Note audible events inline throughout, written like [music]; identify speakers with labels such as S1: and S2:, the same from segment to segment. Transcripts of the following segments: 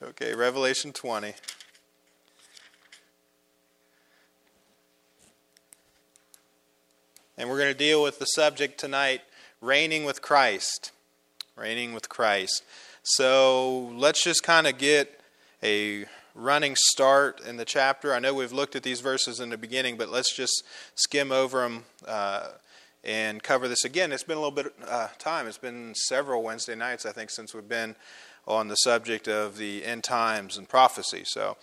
S1: Okay, Revelation 20. And we're going to deal with the subject tonight reigning with Christ. Reigning with Christ. So let's just kind of get a running start in the chapter. I know we've looked at these verses in the beginning, but let's just skim over them uh, and cover this again. It's been a little bit uh, time. It's been several Wednesday nights, I think, since we've been on the subject of the end times and prophecy. So,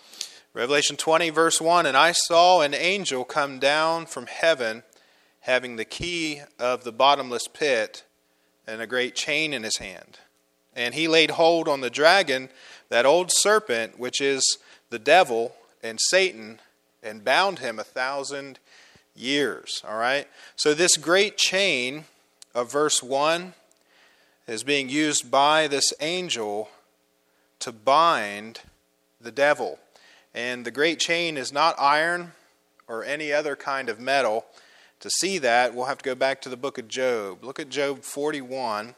S1: Revelation 20, verse 1 And I saw an angel come down from heaven having the key of the bottomless pit and a great chain in his hand. And he laid hold on the dragon, that old serpent, which is the devil and Satan, and bound him a thousand years. All right? So, this great chain of verse 1 is being used by this angel to bind the devil. And the great chain is not iron or any other kind of metal. To see that, we'll have to go back to the book of Job. Look at Job 41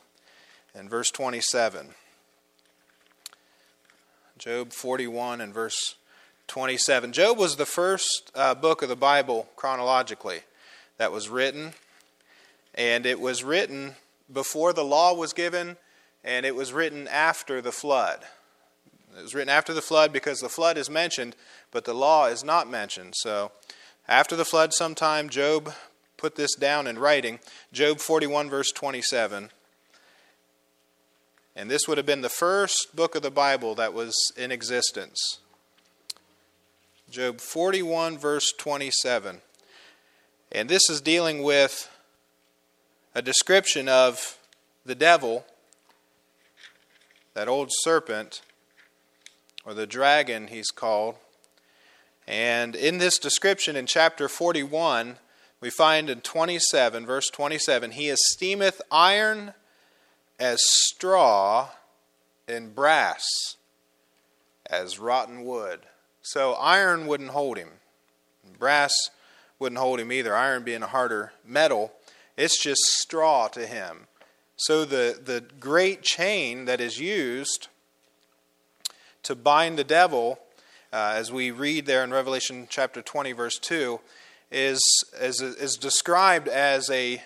S1: and verse 27. Job 41 and verse 27. Job was the first uh, book of the Bible chronologically that was written, and it was written before the law was given, and it was written after the flood. It was written after the flood because the flood is mentioned, but the law is not mentioned. So, after the flood, sometime, Job put this down in writing. Job 41, verse 27. And this would have been the first book of the Bible that was in existence. Job 41, verse 27. And this is dealing with a description of the devil, that old serpent, or the dragon, he's called. And in this description in chapter 41, we find in 27, verse 27, he esteemeth iron as straw and brass as rotten wood. So iron wouldn't hold him. Brass wouldn't hold him either. Iron being a harder metal, it's just straw to him. So the, the great chain that is used to bind the devil, uh, as we read there in Revelation chapter 20, verse 2, is, is, is described as a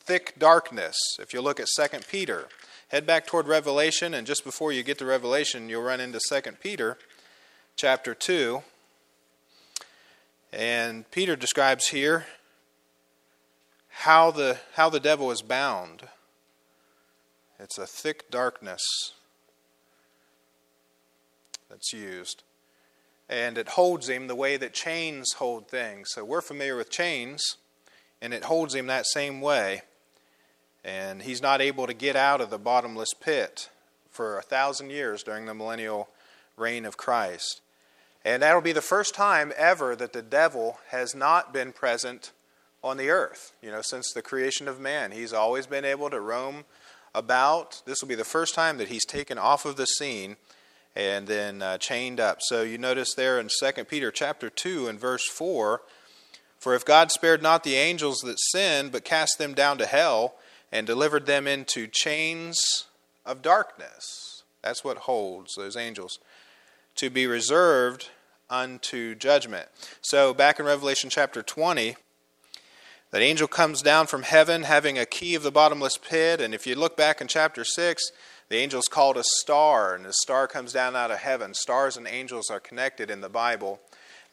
S1: thick darkness. If you look at 2 Peter, head back toward Revelation, and just before you get to Revelation, you'll run into 2 Peter chapter 2. And Peter describes here how the, how the devil is bound. It's a thick darkness that's used and it holds him the way that chains hold things. So we're familiar with chains, and it holds him that same way. And he's not able to get out of the bottomless pit for a thousand years during the millennial reign of Christ. And that'll be the first time ever that the devil has not been present on the earth. You know, since the creation of man, he's always been able to roam about. This will be the first time that he's taken off of the scene and then uh, chained up. So you notice there in 2 Peter chapter 2 and verse 4, for if God spared not the angels that sinned, but cast them down to hell and delivered them into chains of darkness. That's what holds those angels to be reserved unto judgment. So back in Revelation chapter 20, that angel comes down from heaven having a key of the bottomless pit. And if you look back in chapter 6, the angel's called a star, and the star comes down out of heaven. Stars and angels are connected in the Bible.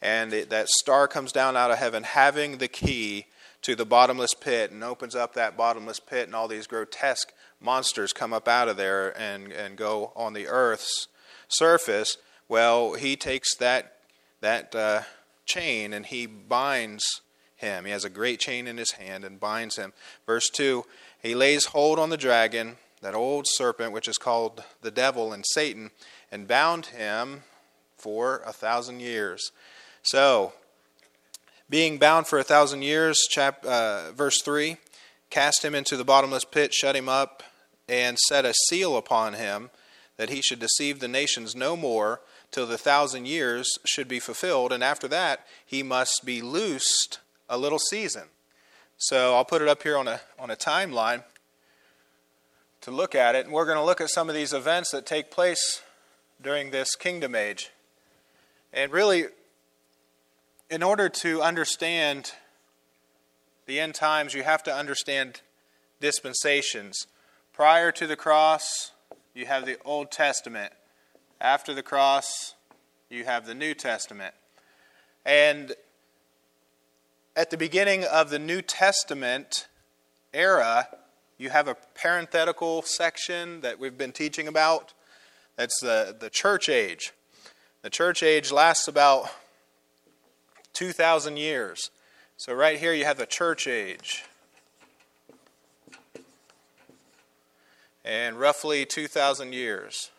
S1: And it, that star comes down out of heaven having the key to the bottomless pit and opens up that bottomless pit, and all these grotesque monsters come up out of there and, and go on the earth's surface. Well, he takes that, that uh, chain and he binds him. He has a great chain in his hand and binds him. Verse 2 He lays hold on the dragon that old serpent, which is called the devil and Satan, and bound him for a thousand years. So, being bound for a thousand years, chap, uh, verse 3 cast him into the bottomless pit, shut him up, and set a seal upon him that he should deceive the nations no more till the thousand years should be fulfilled. And after that, he must be loosed a little season. So I'll put it up here on a, on a timeline to look at it. And we're going to look at some of these events that take place during this kingdom age. And really, in order to understand the end times, you have to understand dispensations. Prior to the cross, you have the Old Testament. After the cross, you have the New Testament. And at the beginning of the New Testament era, you have a parenthetical section that we've been teaching about. That's the, the church age. The church age lasts about 2,000 years. So, right here, you have the church age. And roughly 2,000 years.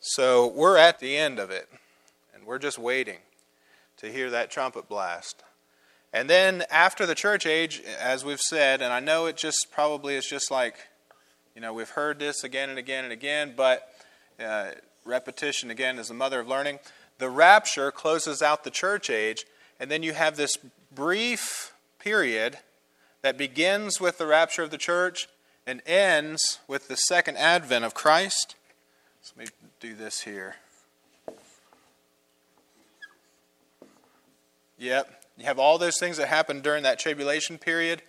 S1: So, we're at the end of it, and we're just waiting to hear that trumpet blast. And then after the church age, as we've said, and I know it just probably is just like, you know, we've heard this again and again and again, but uh, repetition again is the mother of learning. The rapture closes out the church age, and then you have this brief period that begins with the rapture of the church and ends with the second advent of Christ. So let me do this here. Yep. You have all those things that happen during that tribulation period.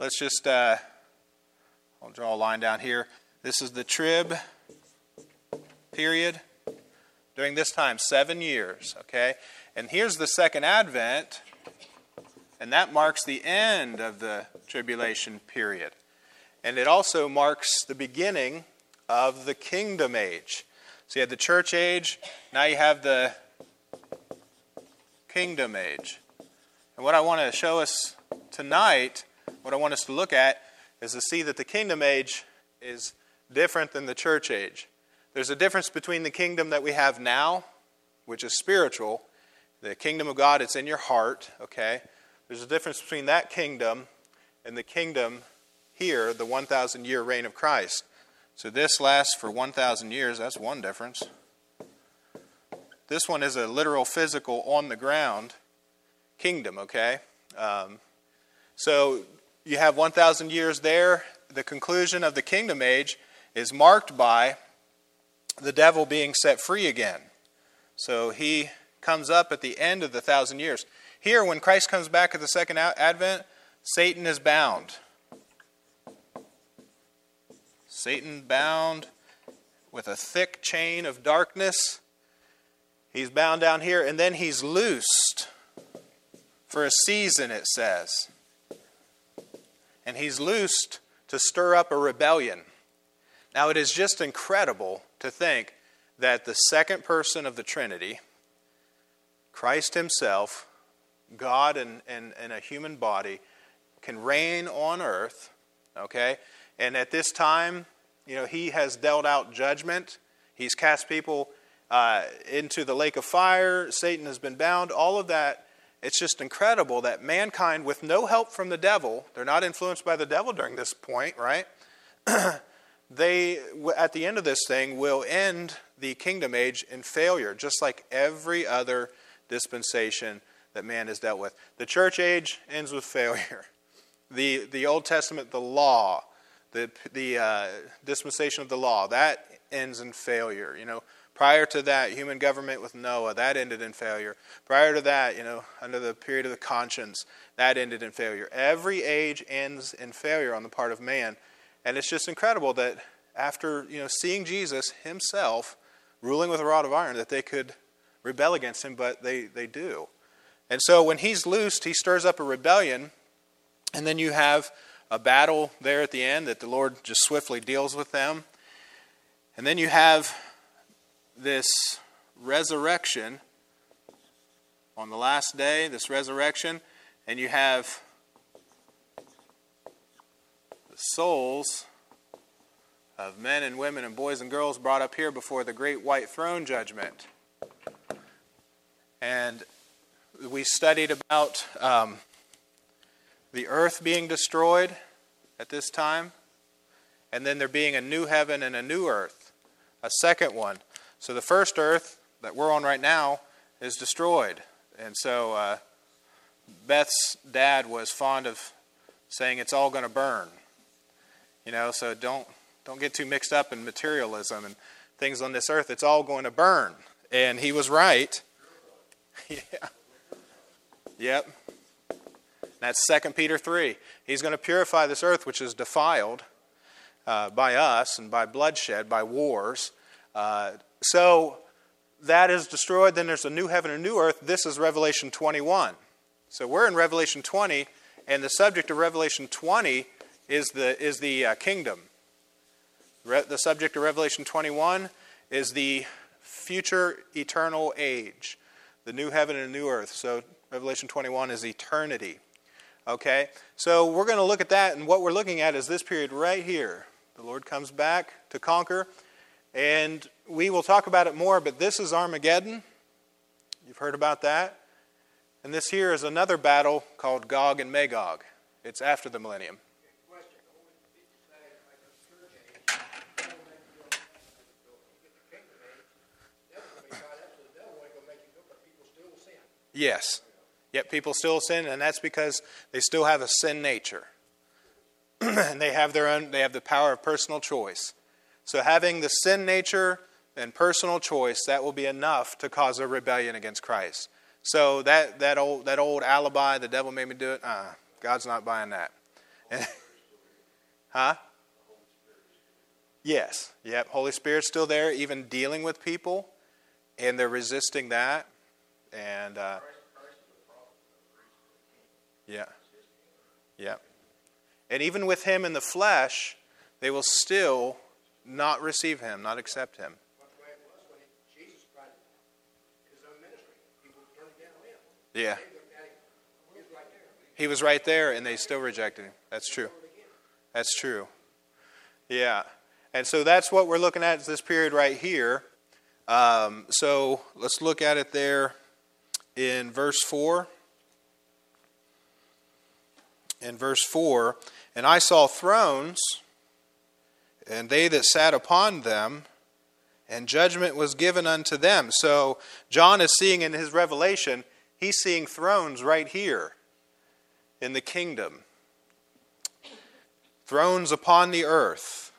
S1: Let's just, uh, I'll draw a line down here. This is the trib period. During this time, seven years, okay? And here's the second advent, and that marks the end of the tribulation period. And it also marks the beginning of the kingdom age. So you had the church age, now you have the kingdom age. And what I want to show us tonight, what I want us to look at, is to see that the kingdom age is different than the church age. There's a difference between the kingdom that we have now, which is spiritual, the kingdom of God, it's in your heart, okay? There's a difference between that kingdom and the kingdom here, the 1,000 year reign of Christ. So this lasts for 1,000 years. That's one difference. This one is a literal, physical, on the ground kingdom, okay? Um, so you have 1,000 years there. The conclusion of the kingdom age is marked by the devil being set free again. So he comes up at the end of the thousand years. Here, when Christ comes back at the second advent, Satan is bound. Satan bound with a thick chain of darkness. He's bound down here, and then he's loosed for a season, it says. And he's loosed to stir up a rebellion. Now, it is just incredible to think that the second person of the Trinity, Christ Himself, God in, in, in a human body, can reign on earth, okay? And at this time, you know, he has dealt out judgment. He's cast people uh, into the lake of fire. Satan has been bound. All of that. It's just incredible that mankind, with no help from the devil, they're not influenced by the devil during this point, right? [clears throat] they, at the end of this thing, will end the kingdom age in failure, just like every other dispensation that man has dealt with. The church age ends with failure. [laughs] The, the Old Testament, the law, the, the uh, dispensation of the law, that ends in failure. You know, prior to that, human government with Noah, that ended in failure. Prior to that, you know, under the period of the conscience, that ended in failure. Every age ends in failure on the part of man. And it's just incredible that after, you know, seeing Jesus himself ruling with a rod of iron, that they could rebel against him, but they, they do. And so when he's loosed, he stirs up a rebellion, and then you have a battle there at the end that the Lord just swiftly deals with them. And then you have this resurrection on the last day, this resurrection, and you have the souls of men and women and boys and girls brought up here before the great white throne judgment. And we studied about um, the earth being destroyed at this time, and then there being a new heaven and a new earth, a second one. So the first earth that we're on right now is destroyed. And so uh, Beth's dad was fond of saying it's all going to burn. You know, so don't don't get too mixed up in materialism and things on this earth. It's all going to burn. And he was right. [laughs] yeah. Yep. That's 2 Peter 3. He's going to purify this earth, which is defiled uh, by us and by bloodshed, by wars. Uh, so that is destroyed. Then there's a new heaven and a new earth. This is Revelation 21. So we're in Revelation 20, and the subject of Revelation 20 is the, is the uh, kingdom. Re- the subject of Revelation 21 is the future eternal age, the new heaven and new earth. So Revelation 21 is eternity. Okay? So we're going to look at that, and what we're looking at is this period right here. The Lord comes back to conquer, and we will talk about it more, but this is Armageddon. You've heard about that. And this here is another battle called Gog and Magog. It's after the millennium. Yes. Yet people still sin, and that's because they still have a sin nature. [clears throat] and they have their own they have the power of personal choice. So having the sin nature and personal choice, that will be enough to cause a rebellion against Christ. So that, that old that old alibi, the devil made me do it, uh, God's not buying that. [laughs] huh? Yes. Yep. Holy Spirit's still there, even dealing with people, and they're resisting that. And uh, yeah. Yeah. And even with him in the flesh, they will still not receive him, not accept him. Yeah. He was right there and they still rejected him. That's true. That's true. Yeah. And so that's what we're looking at this period right here. Um, so let's look at it there in verse 4. In verse 4 And I saw thrones, and they that sat upon them, and judgment was given unto them. So John is seeing in his revelation, he's seeing thrones right here in the kingdom. Thrones upon the earth.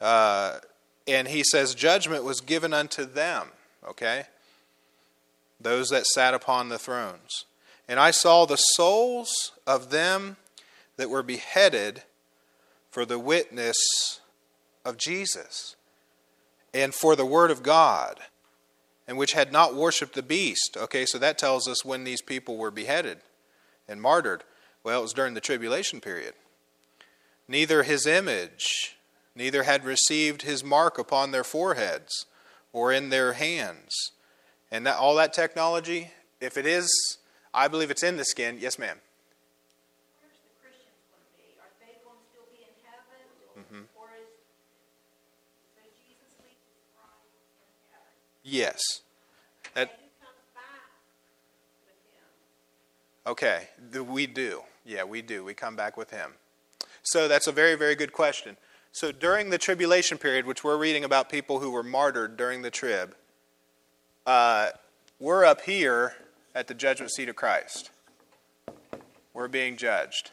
S1: Uh, and he says, Judgment was given unto them, okay? Those that sat upon the thrones. And I saw the souls of them that were beheaded for the witness of Jesus and for the word of God, and which had not worshipped the beast. Okay, so that tells us when these people were beheaded and martyred. Well, it was during the tribulation period. Neither his image, neither had received his mark upon their foreheads or in their hands. And that, all that technology, if it is, I believe it's in the skin. Yes, ma'am.
S2: Where's the Christians going to be? Are they going to still be in heaven?
S1: Mhm.
S2: Or is, so Jesus leaves his bride in heaven?
S1: Yes. That,
S2: who comes back with him?
S1: okay, we do. Yeah, we do. We come back with him. So that's a very, very good question. So during the tribulation period, which we're reading about people who were martyred during the trib, uh, we're up here at the judgment seat of Christ. We're being judged.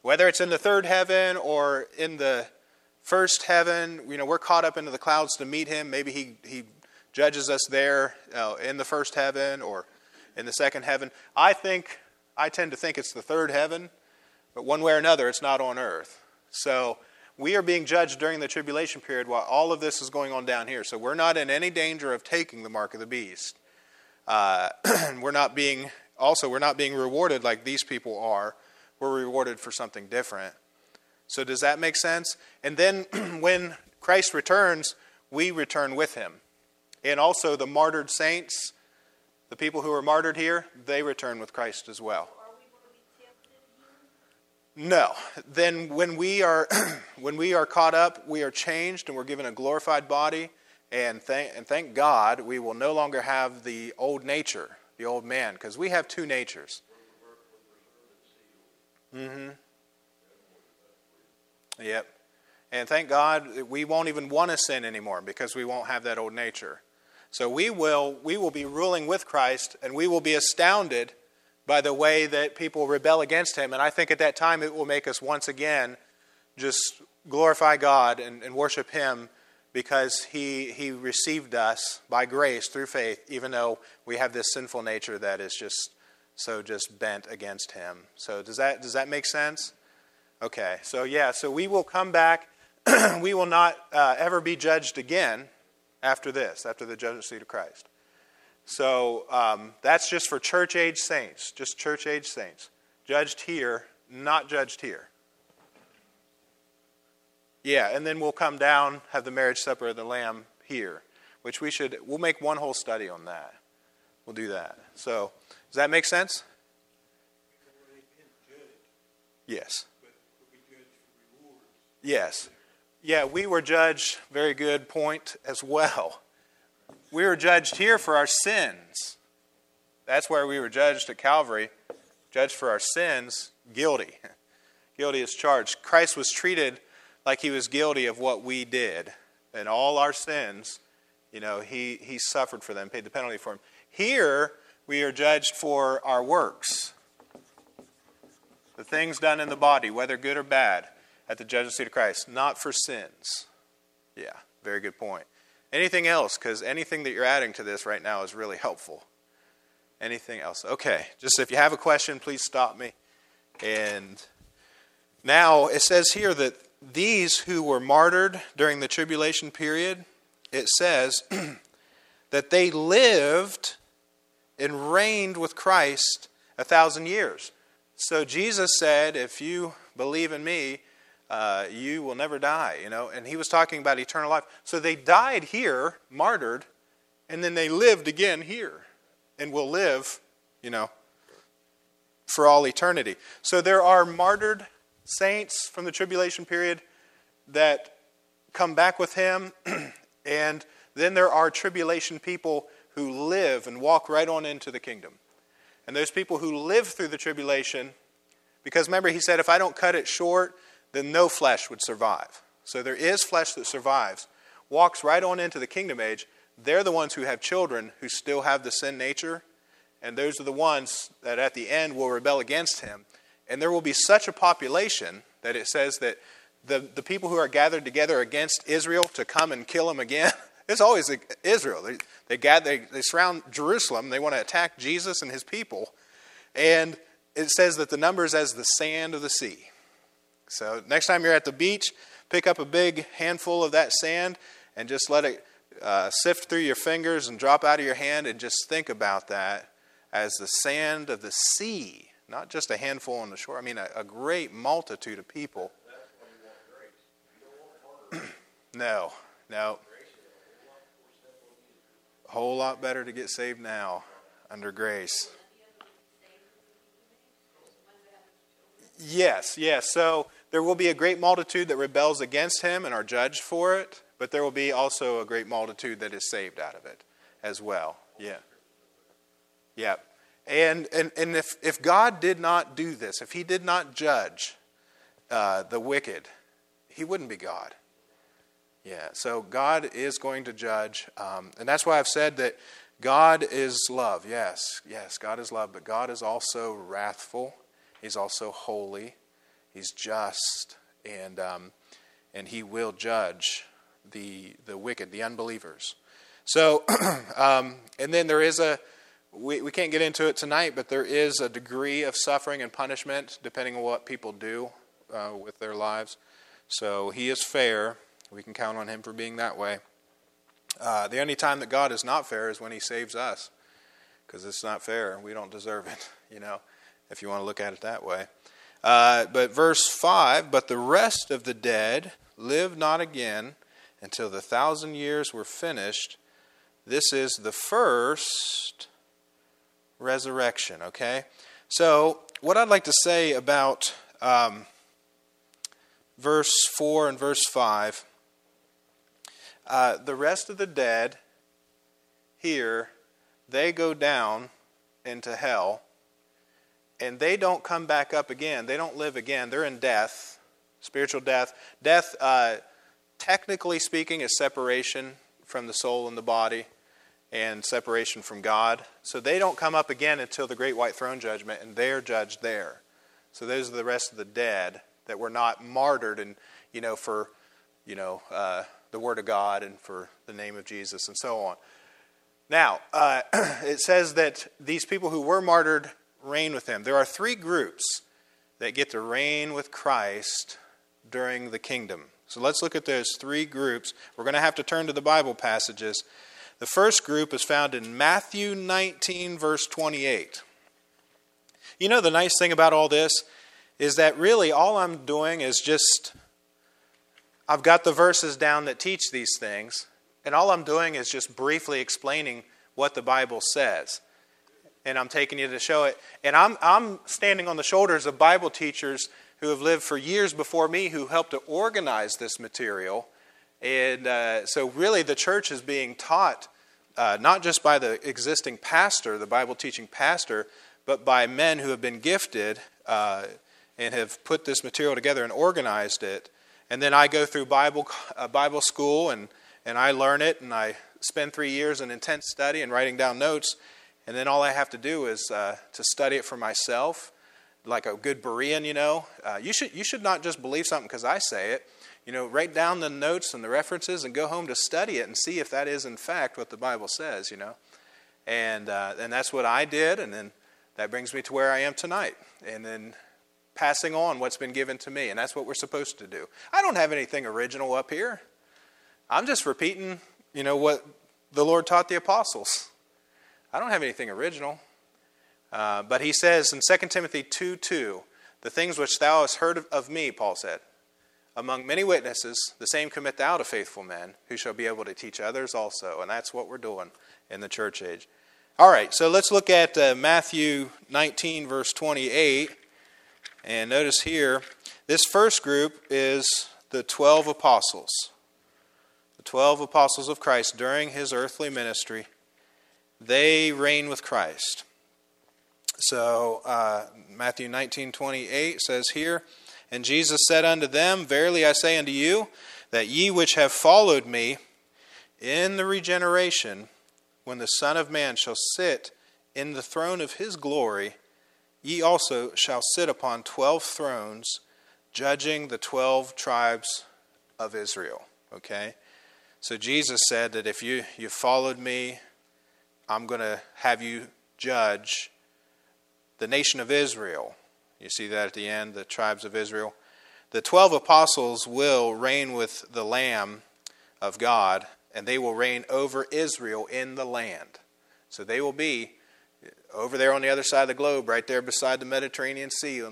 S1: Whether it's in the third heaven or in the first heaven, you know, we're caught up into the clouds to meet him. Maybe he, he judges us there uh, in the first heaven or in the second heaven. I think, I tend to think it's the third heaven, but one way or another, it's not on earth. So we are being judged during the tribulation period while all of this is going on down here. So we're not in any danger of taking the mark of the beast. Uh, [clears throat] we're not being, also, we're not being rewarded like these people are. We're rewarded for something different. So does that make sense? And then [clears throat] when Christ returns, we return with him. And also the martyred saints, the people who are martyred here, they return with Christ as well. No. Then when we are [clears throat] when we are caught up, we are changed and we're given a glorified body. And thank and thank God, we will no longer have the old nature, the old man, because we have two natures. Mm-hmm. Yep. And thank God we won't even want to sin anymore because we won't have that old nature. So we will we will be ruling with Christ and we will be astounded by the way that people rebel against him. And I think at that time it will make us once again just glorify God and, and worship Him because he, he received us by grace through faith, even though we have this sinful nature that is just so just bent against Him. So, does that, does that make sense? Okay, so yeah, so we will come back. [clears throat] we will not uh, ever be judged again after this, after the judgment seat of Christ. So um, that's just for church age saints, just church age saints. Judged here, not judged here. Yeah, and then we'll come down, have the marriage supper of the Lamb here, which we should, we'll make one whole study on that. We'll do that. So, does that make sense? Yes. Yes. Yeah, we were judged, very good point as well. We were judged here for our sins. That's where we were judged at Calvary, judged for our sins, guilty. [laughs] Guilty as charged. Christ was treated like he was guilty of what we did and all our sins. You know, he, he suffered for them, paid the penalty for them. Here, we are judged for our works, the things done in the body, whether good or bad, at the judgment seat of Christ, not for sins. Yeah, very good point. Anything else? Because anything that you're adding to this right now is really helpful. Anything else? Okay, just if you have a question, please stop me. And now it says here that these who were martyred during the tribulation period, it says [clears throat] that they lived and reigned with Christ a thousand years. So Jesus said, If you believe in me, uh, you will never die, you know, and he was talking about eternal life. So they died here, martyred, and then they lived again here and will live, you know, for all eternity. So there are martyred saints from the tribulation period that come back with him, [clears throat] and then there are tribulation people who live and walk right on into the kingdom. And those people who live through the tribulation, because remember, he said, if I don't cut it short, then no flesh would survive. So there is flesh that survives, walks right on into the kingdom age. They're the ones who have children who still have the sin nature, and those are the ones that at the end will rebel against him. And there will be such a population that it says that the, the people who are gathered together against Israel to come and kill him again, [laughs] it's always Israel. They, they, gather, they, they surround Jerusalem. They want to attack Jesus and his people. And it says that the number is as the sand of the sea. So next time you're at the beach, pick up a big handful of that sand and just let it uh, sift through your fingers and drop out of your hand and just think about that as the sand of the sea, not just a handful on the shore. I mean, a, a great multitude of people. [clears throat] no, no. A whole lot better to get saved now under grace. Yes, yes. So there will be a great multitude that rebels against him and are judged for it, but there will be also a great multitude that is saved out of it as well. Yeah. Yeah. And, and, and if, if God did not do this, if he did not judge uh, the wicked, he wouldn't be God. Yeah, so God is going to judge. Um, and that's why I've said that God is love. Yes, yes, God is love, but God is also wrathful. He's also holy. He's just, and, um, and he will judge the, the wicked, the unbelievers. So, [clears throat] um, and then there is a, we, we can't get into it tonight, but there is a degree of suffering and punishment depending on what people do uh, with their lives. So he is fair. We can count on him for being that way. Uh, the only time that God is not fair is when he saves us, because it's not fair. We don't deserve it, [laughs] you know, if you want to look at it that way. Uh, but verse 5 But the rest of the dead live not again until the thousand years were finished. This is the first resurrection, okay? So, what I'd like to say about um, verse 4 and verse 5 uh, the rest of the dead here, they go down into hell and they don't come back up again. They don't live again. They're in death, spiritual death. Death, uh, technically speaking, is separation from the soul and the body and separation from God. So they don't come up again until the great white throne judgment, and they're judged there. So those are the rest of the dead that were not martyred and you know, for, you know, uh, the Word of God and for the name of Jesus and so on. Now, uh, [clears throat] it says that these people who were martyred reign with him. There are three groups that get to reign with Christ during the kingdom. So let's look at those three groups. We're going to have to turn to the Bible passages. The first group is found in Matthew 19, verse 28. You know, the nice thing about all this is that really all I'm doing is just, I've got the verses down that teach these things, and all I'm doing is just briefly explaining what the Bible says. And I'm taking you to show it. And I'm, I'm standing on the shoulders of Bible teachers who have lived for years before me who helped to organize this material. And uh, so, really, the church is being taught uh, not just by the existing pastor, the Bible teaching pastor, but by men who have been gifted uh, and have put this material together and organized it. And then I go through Bible, uh, Bible school and, and I learn it and I spend three years in intense study and writing down notes. And then all I have to do is uh, to study it for myself, like a good Berean, you know. Uh, you, should, you should not just believe something because I say it. You know, write down the notes and the references and go home to study it and see if that is, in fact, what the Bible says, you know. And, uh, and that's what I did. And then that brings me to where I am tonight. And then passing on what's been given to me. And that's what we're supposed to do. I don't have anything original up here. I'm just repeating, you know, what the Lord taught the apostles. I don't have anything original. Uh, but he says in 2 Timothy 2 2, the things which thou hast heard of, of me, Paul said, among many witnesses, the same commit thou to faithful men who shall be able to teach others also. And that's what we're doing in the church age. All right, so let's look at uh, Matthew 19, verse 28. And notice here, this first group is the 12 apostles. The 12 apostles of Christ during his earthly ministry. They reign with Christ. So, uh, Matthew 19, 28 says here, And Jesus said unto them, Verily I say unto you, that ye which have followed me in the regeneration, when the Son of Man shall sit in the throne of his glory, ye also shall sit upon twelve thrones, judging the twelve tribes of Israel. Okay? So Jesus said that if you, you followed me, I'm going to have you judge the nation of Israel. You see that at the end, the tribes of Israel. The twelve apostles will reign with the Lamb of God and they will reign over Israel in the land. So they will be over there on the other side of the globe, right there beside the Mediterranean Sea,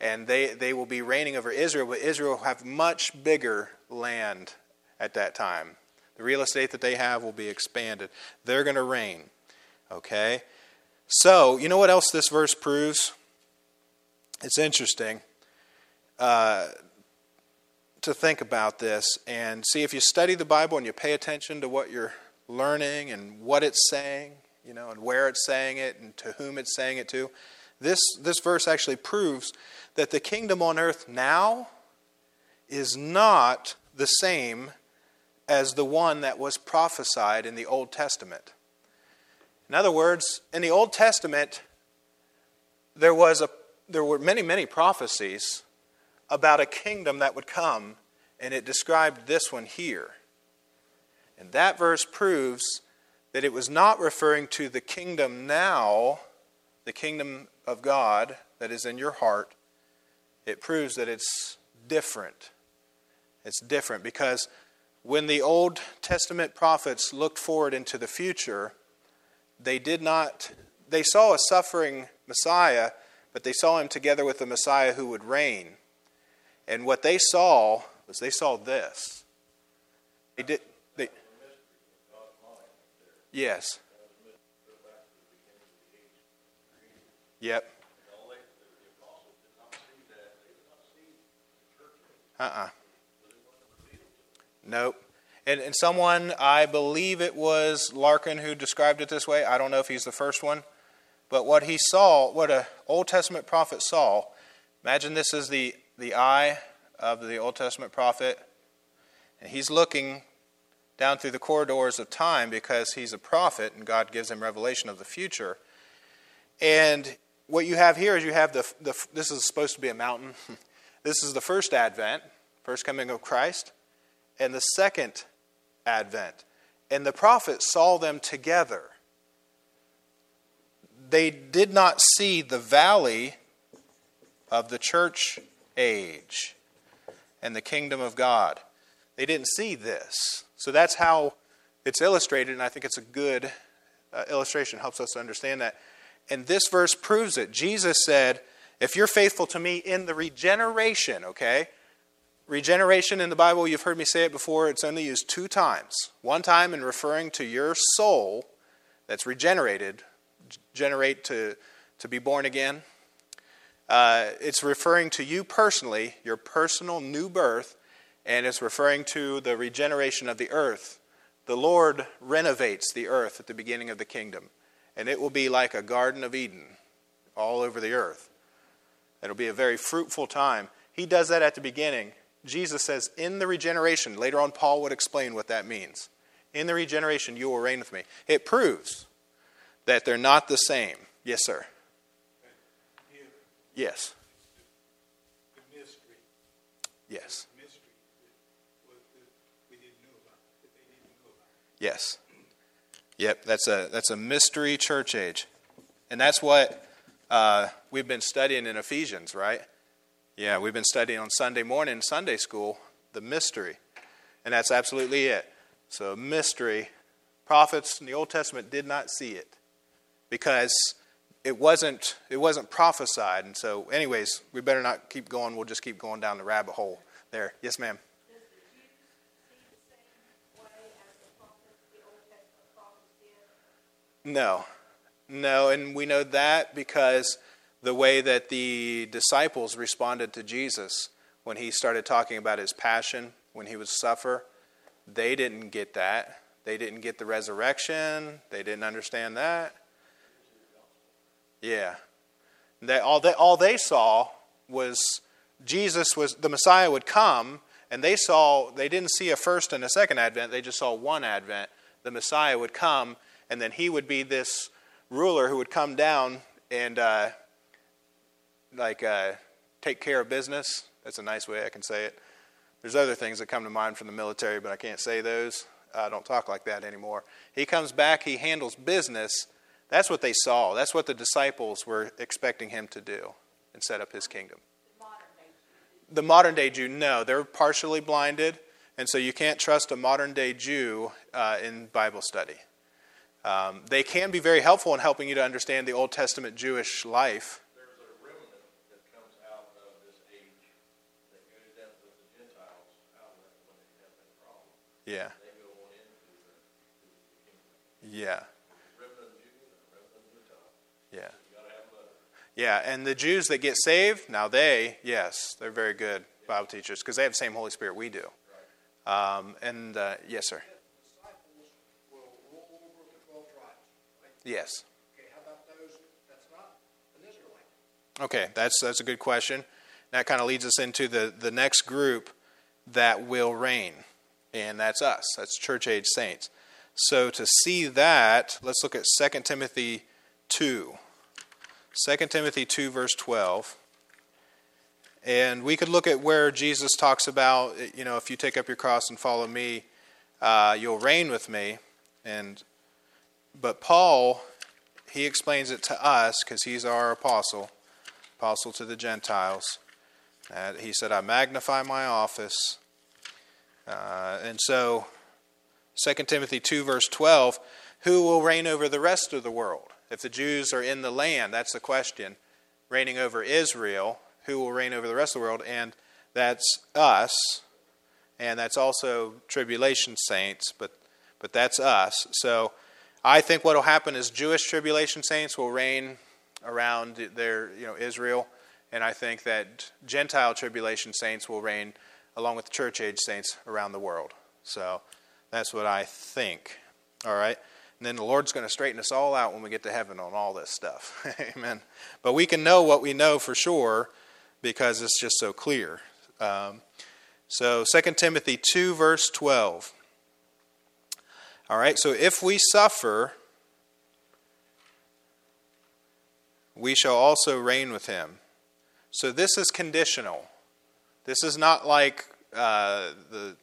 S1: and they, they will be reigning over Israel, but Israel will have much bigger land at that time. The real estate that they have will be expanded. They're going to reign. Okay? So, you know what else this verse proves? It's interesting. Uh, to think about this and see if you study the Bible and you pay attention to what you're learning and what it's saying, you know, and where it's saying it and to whom it's saying it to. This, this verse actually proves that the kingdom on earth now is not the same as the one that was prophesied in the Old Testament. In other words, in the Old Testament, there, was a, there were many, many prophecies about a kingdom that would come, and it described this one here. And that verse proves that it was not referring to the kingdom now, the kingdom of God that is in your heart. It proves that it's different. It's different because when the Old Testament prophets looked forward into the future, they did not, they saw a suffering Messiah, but they saw him together with the Messiah who would reign. And what they saw was they saw this. They did. They, yes. Yep. Uh uh-uh. uh Nope. And, and someone, I believe it was Larkin who described it this way. I don't know if he's the first one. But what he saw, what an Old Testament prophet saw, imagine this is the the eye of the Old Testament prophet, and he's looking down through the corridors of time because he's a prophet and God gives him revelation of the future. And what you have here is you have the, the this is supposed to be a mountain. [laughs] this is the first advent, first coming of Christ, and the second advent. And the prophets saw them together. They did not see the valley of the church age and the kingdom of God. They didn't see this. So that's how it's illustrated, and I think it's a good uh, illustration, helps us understand that. And this verse proves it. Jesus said, If you're faithful to me in the regeneration, okay? Regeneration in the Bible, you've heard me say it before, it's only used two times. One time in referring to your soul that's regenerated, generate to, to be born again. Uh, it's referring to you personally, your personal new birth, and it's referring to the regeneration of the earth. The Lord renovates the earth at the beginning of the kingdom, and it will be like a Garden of Eden all over the earth. It'll be a very fruitful time. He does that at the beginning. Jesus says, in the regeneration, later on, Paul would explain what that means. In the regeneration, you will reign with me. It proves that they're not the same. Yes, sir. Yes. Yes. Yes. Yep, that's a that's a mystery church age, and that's what uh, we've been studying in Ephesians, right? Yeah, we've been studying on Sunday morning, Sunday school, the mystery, and that's absolutely it. So mystery, prophets in the Old Testament did not see it because it wasn't it wasn't prophesied, and so, anyways, we better not keep going. We'll just keep going down the rabbit hole there. Yes, ma'am. No. No, and we know that because the way that the disciples responded to Jesus when he started talking about his passion, when he would suffer, they didn't get that. They didn't get the resurrection. They didn't understand that. Yeah. They, all, they, all they saw was Jesus was the Messiah would come, and they saw they didn't see a first and a second advent. They just saw one advent. The Messiah would come, and then he would be this ruler who would come down and uh, like uh, take care of business. That's a nice way I can say it. There's other things that come to mind from the military, but I can't say those. I don't talk like that anymore. He comes back, he handles business. That's what they saw. That's what the disciples were expecting him to do and set up his kingdom.
S2: The modern day
S1: Jew, no, they're partially blinded, and so you can't trust a modern day Jew uh, in Bible study. Um, they can be very helpful in helping you to understand the Old Testament Jewish life.
S3: there's a remnant that comes out of this age that goes down to the Gentiles outlet when they have that problem.
S1: Yeah,
S3: They go on into the, to the
S1: yeah, yeah.
S3: Both.
S1: Yeah, and the Jews that get saved, now they, yes, they're very good Bible teachers because they have the same Holy Spirit we do. Um, and uh, yes, sir. Yes.
S4: Okay, how about those, that's not an Israelite?
S1: Okay, that's that's a good question. That kind of leads us into the the next group that will reign, and that's us. That's church age saints. So to see that, let's look at 2 Timothy 2. 2 Timothy 2 verse 12. And we could look at where Jesus talks about, you know, if you take up your cross and follow me, uh, you'll reign with me. And but Paul, he explains it to us because he's our apostle apostle to the Gentiles. Uh, he said, I magnify my office. Uh, and so, 2 Timothy 2, verse 12, who will reign over the rest of the world? If the Jews are in the land, that's the question. Reigning over Israel, who will reign over the rest of the world? And that's us. And that's also tribulation saints, but, but that's us. So, I think what will happen is Jewish tribulation saints will reign around their, you know, Israel, and I think that Gentile tribulation saints will reign along with the church age saints around the world. So that's what I think. All right. And then the Lord's going to straighten us all out when we get to heaven on all this stuff. [laughs] Amen. But we can know what we know for sure because it's just so clear. Um, so 2 Timothy 2, verse 12. All right, so if we suffer, we shall also reign with him. So this is conditional. This is not like uh, the,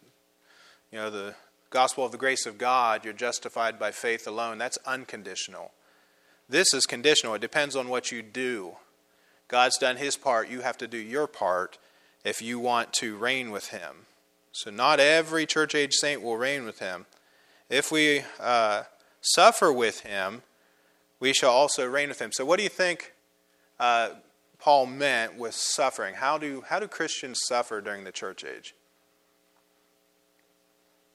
S1: you know, the gospel of the grace of God, you're justified by faith alone. That's unconditional. This is conditional. It depends on what you do. God's done his part. You have to do your part if you want to reign with him. So, not every church age saint will reign with him. If we uh, suffer with him, we shall also reign with him. So, what do you think uh, Paul meant with suffering? How do, how do Christians suffer during the church age?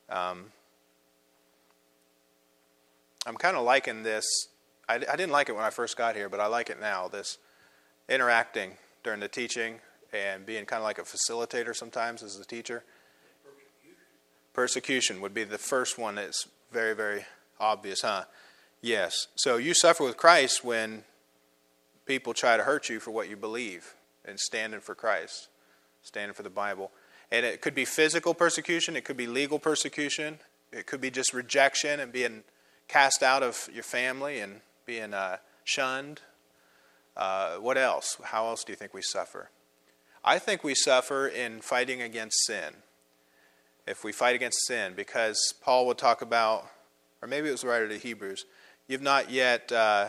S1: Um, I'm kind of liking this. I, I didn't like it when I first got here, but I like it now. This interacting during the teaching and being kind of like a facilitator sometimes as a teacher. Persecution would be the first one that's very, very obvious, huh? Yes. So you suffer with Christ when people try to hurt you for what you believe and standing for Christ, standing for the Bible. And it could be physical persecution, it could be legal persecution, it could be just rejection and being cast out of your family and being uh, shunned. Uh, what else? How else do you think we suffer? I think we suffer in fighting against sin. If we fight against sin, because Paul would talk about, or maybe it was the writer to Hebrews, you've not yet uh,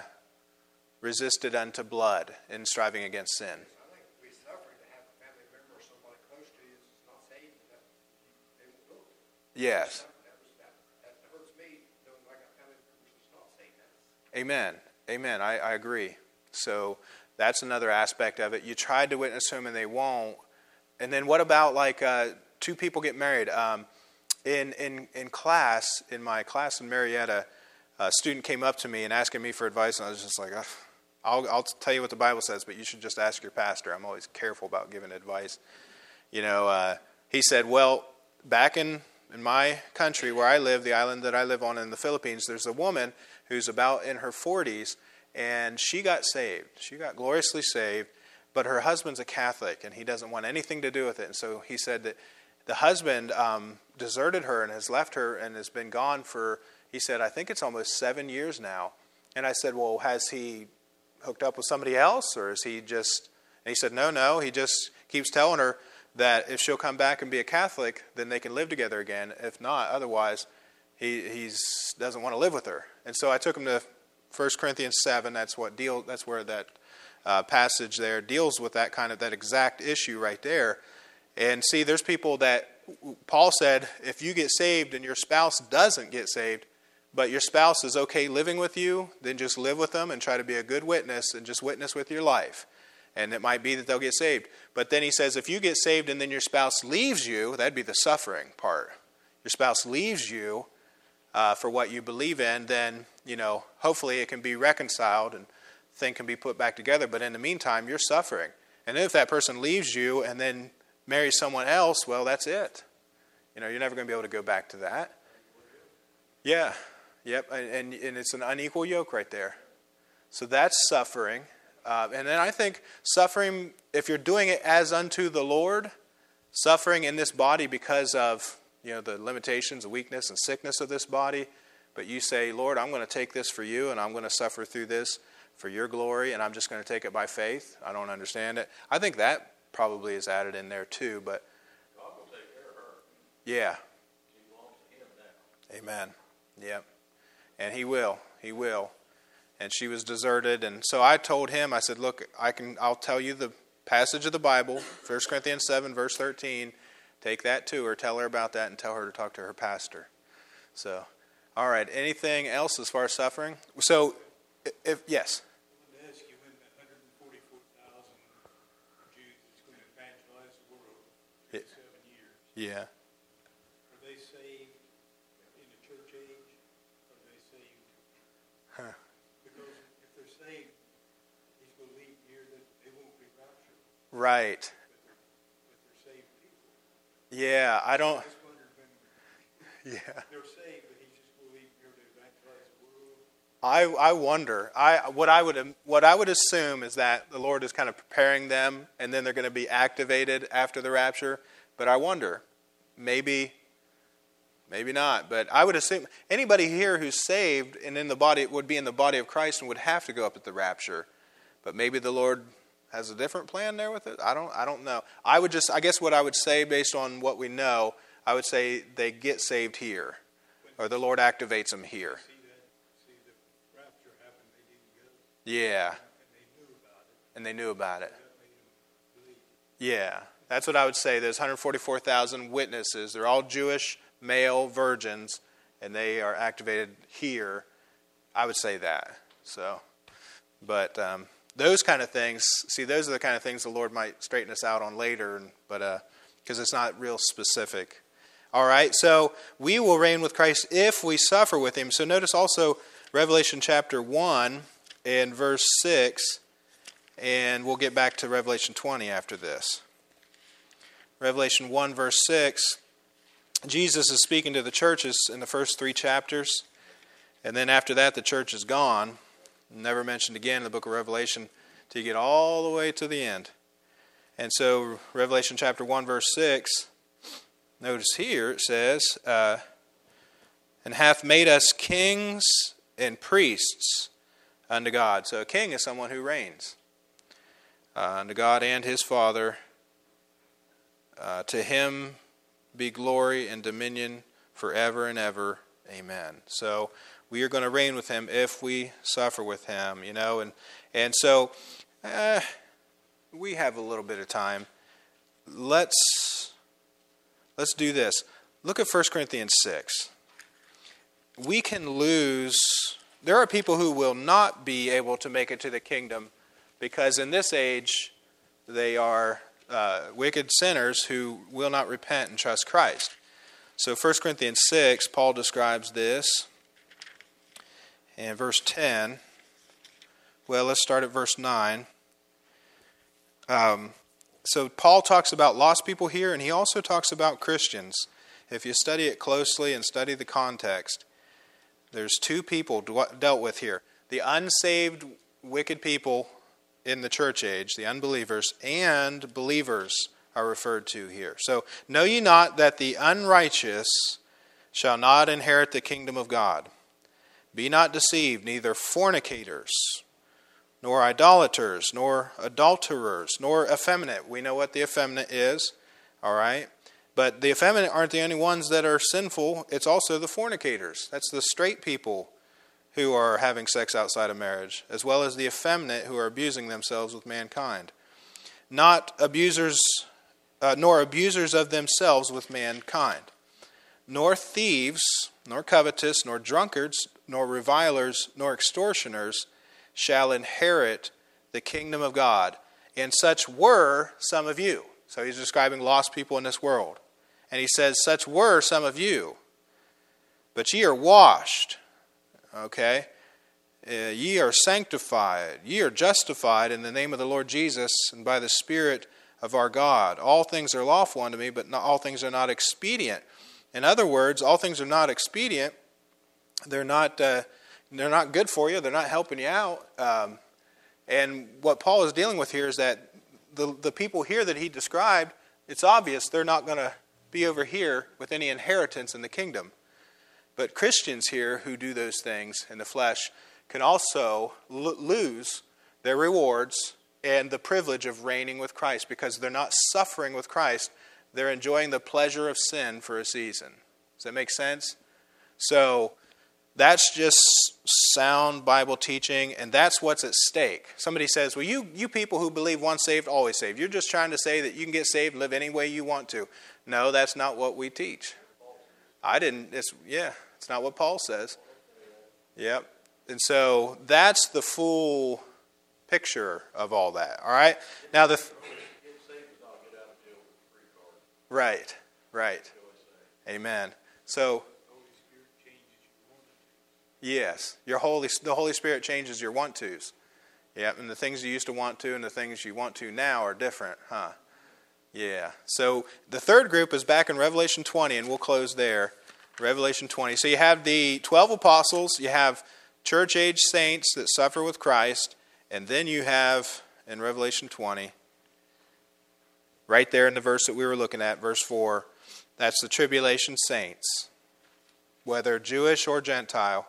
S1: resisted unto blood in striving against sin.
S5: I think we suffer to have a family member or somebody close to you that's not saved, and that they won't go.
S1: Yes.
S5: That, was, that, that hurts me, knowing I got family members that's not saved. That's,
S1: Amen. Amen. I, I agree. So that's another aspect of it. You tried to witness to them and they won't. And then what about like uh, two people get married? Um, in, in, in class, in my class in Marietta, a student came up to me and asking me for advice, and I was just like, Ugh. I'll, I'll tell you what the Bible says, but you should just ask your pastor. I'm always careful about giving advice. You know, uh, he said, well, back in, in my country where I live, the island that I live on in the Philippines, there's a woman who's about in her 40s, and she got saved. She got gloriously saved, but her husband's a Catholic, and he doesn't want anything to do with it. And so he said that the husband um, deserted her and has left her and has been gone for, he said, I think it's almost seven years now. And I said, Well, has he hooked up with somebody else, or is he just? And he said, No, no. He just keeps telling her that if she'll come back and be a Catholic, then they can live together again. If not, otherwise, he he's, doesn't want to live with her. And so I took him to 1 Corinthians seven. That's what deal. That's where that uh, passage there deals with that kind of that exact issue right there. And see, there's people that Paul said, if you get saved and your spouse doesn't get saved, but your spouse is okay living with you, then just live with them and try to be a good witness and just witness with your life. And it might be that they'll get saved. But then he says, if you get saved and then your spouse leaves you, that'd be the suffering part. Your spouse leaves you uh, for what you believe in, then, you know, hopefully it can be reconciled and thing can be put back together. But in the meantime, you're suffering. And if that person leaves you and then marries someone else, well, that's it. You know, you're never going to be able to go back to that. Yeah, Yep, and, and it's an unequal yoke right there. So that's suffering. Uh, and then I think suffering, if you're doing it as unto the Lord, suffering in this body because of you know the limitations, the weakness, and sickness of this body, but you say, Lord, I'm going to take this for you, and I'm going to suffer through this for your glory, and I'm just going to take it by faith. I don't understand it. I think that probably is added in there too, but
S3: God will take care of her.
S1: yeah,
S3: She belongs to him now.
S1: Amen. Yep. And he will. He will. And she was deserted. And so I told him, I said, Look, I can I'll tell you the passage of the Bible, 1 Corinthians 7, verse 13. Take that to her, tell her about that, and tell her to talk to her pastor. So, all right. Anything else as far as suffering? So, if yes.
S4: I wanted to ask you when the hundred and forty-four thousand Jews is going to evangelize the world in
S1: Yeah.
S4: seven years,
S1: Yeah.
S4: are they saved in the church age? Are they saved?
S1: Huh.
S4: Because if they're saved, he's going to leave here that they won't be raptured,
S1: Right.
S4: but they're, but they're saved people.
S1: Yeah. I don't.
S4: I just wondered when
S1: Yeah.
S4: they're saved, but he's just going to leave here I don't. [laughs] Yeah.
S1: I, I wonder. I what I would what I would assume is that the Lord is kind of preparing them, and then they're going to be activated after the rapture. But I wonder, maybe, maybe not. But I would assume anybody here who's saved and in the body would be in the body of Christ and would have to go up at the rapture. But maybe the Lord has a different plan there with it. I don't I don't know. I would just I guess what I would say based on what we know, I would say they get saved here, or the Lord activates them here.
S4: See that, see the rapture happened, they didn't go,
S1: Yeah,
S4: and they knew about it,
S1: and they knew about it.
S4: that made them believe.
S1: Yeah, that's what I would say. There's 144,000 witnesses. They're all Jewish male virgins, and they are activated here. I would say that. So, but um, those kind of things. See, those are the kind of things the Lord might straighten us out on later. But uh, because it's not real specific. All right. So we will reign with Christ if we suffer with Him. So notice also Revelation chapter one and verse six. And we'll get back to Revelation 20 after this. Revelation 1, verse 6, Jesus is speaking to the churches in the first three chapters. And then after that, the church is gone, never mentioned again in the book of Revelation till you get all the way to the end. And so, Revelation chapter 1, verse 6, notice here it says, uh, And hath made us kings and priests unto God. So, a king is someone who reigns uh, unto God and his Father. Uh, to him be glory and dominion forever and ever. Amen. So we are going to reign with him if we suffer with him, you know, and and so uh, we have a little bit of time. Let's let's do this. Look at 1 Corinthians 6. We can lose there are people who will not be able to make it to the kingdom because in this age they are uh, wicked sinners who will not repent and trust Christ. So 1 Corinthians 6, Paul describes this in verse 10. Well, let's start at verse 9. Um, so Paul talks about lost people here, and he also talks about Christians. If you study it closely and study the context, there's two people dealt with here the unsaved, wicked people in the church age, the unbelievers, and believers are referred to here. So, know ye not that the unrighteous shall not inherit the kingdom of God? Be not deceived, neither fornicators, nor idolaters, nor adulterers, nor effeminate. We know what the effeminate is, all right? But the effeminate aren't the only ones that are sinful, it's also the fornicators. That's the straight people who are having sex outside of marriage, as well as the effeminate who are abusing themselves with mankind. Not abusers, uh, nor abusers of themselves with mankind, nor thieves, nor covetous, nor drunkards, nor revilers, nor extortioners shall inherit the kingdom of God. And such were some of you. So he's describing lost people in this world. And he says, Such were some of you. But ye are washed Okay? Uh, ye are sanctified, ye are justified in the name of the Lord Jesus and by the Spirit of our God. All things are lawful unto me, but not, all things are not expedient. In other words, all things are not expedient. They're not, uh, they're not good for you, they're not helping you out. Um, and what Paul is dealing with here is that the, the people here that he described, it's obvious they're not going to be over here with any inheritance in the kingdom. But Christians here who do those things in the flesh can also l- lose their rewards and the privilege of reigning with Christ because they're not suffering with Christ. They're enjoying the pleasure of sin for a season. Does that make sense? So that's just sound Bible teaching, and that's what's at stake. Somebody says, Well, you, you people who believe once saved, always saved, you're just trying to say that you can get saved and live any way you want to. No, that's not what we teach. I didn't, it's, yeah, it's not what Paul says. Yep. And so that's the full picture of all that. All right? Now, the. Right, right. Amen. So, yes, your Holy, the Holy Spirit changes your want tos. Yeah, and the things you used to want to and the things you want to now are different, huh? Yeah. So the third group is back in Revelation 20, and we'll close there. Revelation 20. So you have the 12 apostles, you have church age saints that suffer with Christ, and then you have in Revelation 20, right there in the verse that we were looking at, verse 4, that's the tribulation saints, whether Jewish or Gentile.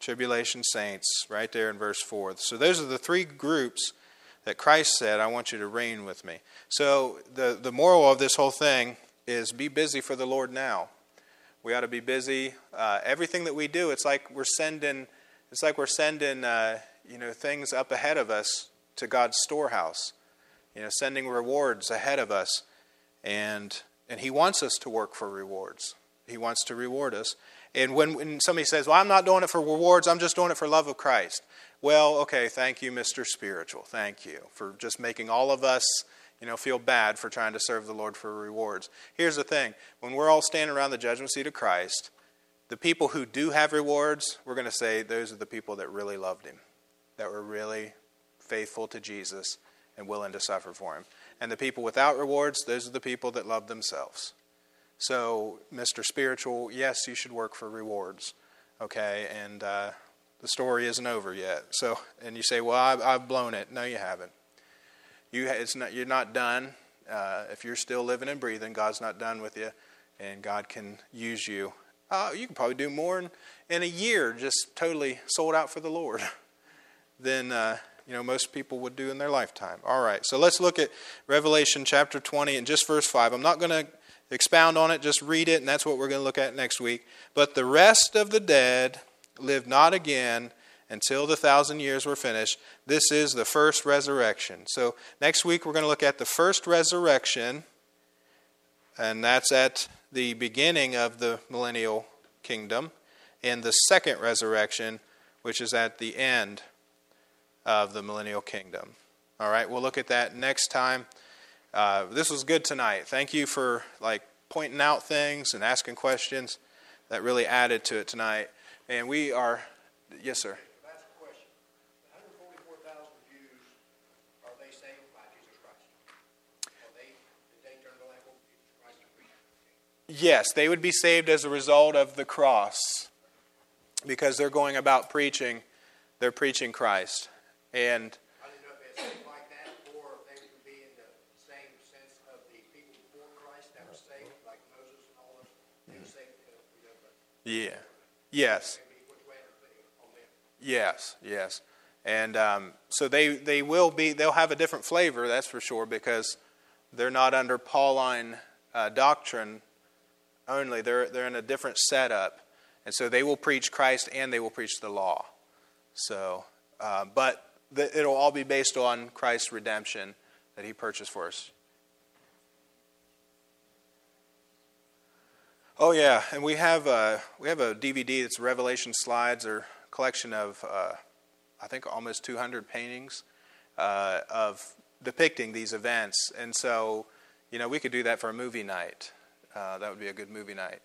S1: Tribulation saints, right there in verse 4. So those are the three groups that Christ said, I want you to reign with me. So the, the moral of this whole thing is be busy for the Lord now. We ought to be busy. Uh, everything that we do, it's like we're sending, it's like we're sending, uh, you know, things up ahead of us to God's storehouse. You know, sending rewards ahead of us, and and He wants us to work for rewards. He wants to reward us. And when, when somebody says, "Well, I'm not doing it for rewards. I'm just doing it for love of Christ," well, okay, thank you, Mr. Spiritual. Thank you for just making all of us you know, feel bad for trying to serve the Lord for rewards. Here's the thing when we're all standing around the judgment seat of Christ, the people who do have rewards, we're going to say those are the people that really loved Him, that were really faithful to Jesus and willing to suffer for Him. And the people without rewards, those are the people that love themselves. So, Mr. Spiritual, yes, you should work for rewards, okay? And uh, the story isn't over yet. So, and you say, well, I've, I've blown it. No, you haven't. You, it's not, you're not done. Uh, if you're still living and breathing, God's not done with you, and God can use you. Uh, you can probably do more in, in, a year, just totally sold out for the Lord, [laughs] than uh, you know most people would do in their lifetime. All right, so let's look at Revelation chapter 20 and just verse 5. I'm not going to expound on it; just read it, and that's what we're going to look at next week. But the rest of the dead lived not again until the thousand years were finished. This is the first resurrection. So, next week we're going to look at the first resurrection, and that's at the beginning of the millennial kingdom, and the second resurrection, which is at the end of the millennial kingdom. All right, we'll look at that next time. Uh, this was good tonight. Thank you for like pointing out things and asking questions. That really added to it tonight. And we are, yes, sir.
S5: Last question. The hundred forty-four thousand Jews, are they saved by Jesus Christ? Are they, did they turn the lamp over to Jesus Christ and preach?
S1: Yes, they would be saved as a result of the cross because they're going about preaching, they're preaching Christ. And
S5: I didn't know if it's saved like that, or if they would be in the same sense of the people before Christ that were saved, like Moses and all those. They were saved because we know, but
S1: yeah, yes,
S5: maybe which way to put it on them.
S1: yes, yes. And um, so they, they will be, they'll have a different flavor, that's for sure, because they're not under Pauline uh, doctrine only. They're, they're in a different setup. And so they will preach Christ and they will preach the law. So, uh, but the, it'll all be based on Christ's redemption that he purchased for us. Oh yeah, and we have a, we have a DVD that's Revelation slides or collection of uh, I think almost 200 paintings uh, of depicting these events, and so you know we could do that for a movie night. Uh, that would be a good movie night.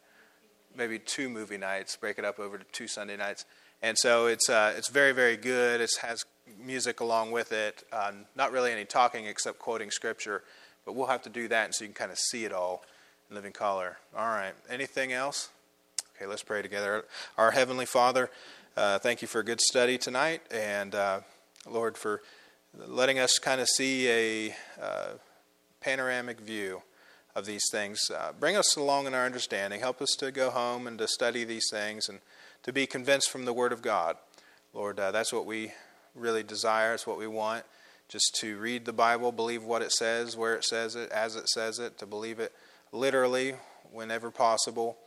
S1: Maybe two movie nights, break it up over to two Sunday nights, and so it's uh, it's very very good. It has music along with it. Uh, not really any talking except quoting scripture, but we'll have to do that, so you can kind of see it all living color. All right. Anything else? Okay, let's pray together. Our Heavenly Father, uh, thank you for a good study tonight, and uh, Lord, for letting us kind of see a uh, panoramic view of these things. Uh, bring us along in our understanding. Help us to go home and to study these things and to be convinced from the Word of God. Lord, uh, that's what we really desire, it's what we want. Just to read the Bible, believe what it says, where it says it, as it says it, to believe it literally whenever possible.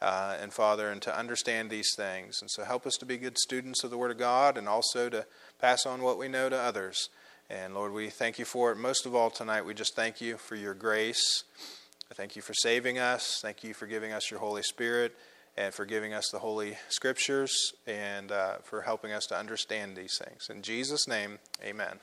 S1: Uh, and Father, and to understand these things. And so help us to be good students of the Word of God and also to pass on what we know to others. And Lord, we thank you for it. Most of all, tonight, we just thank you for your grace. I thank you for saving us. Thank you for giving us your Holy Spirit and for giving us the Holy Scriptures and uh, for helping us to understand these things. In Jesus' name, amen. amen.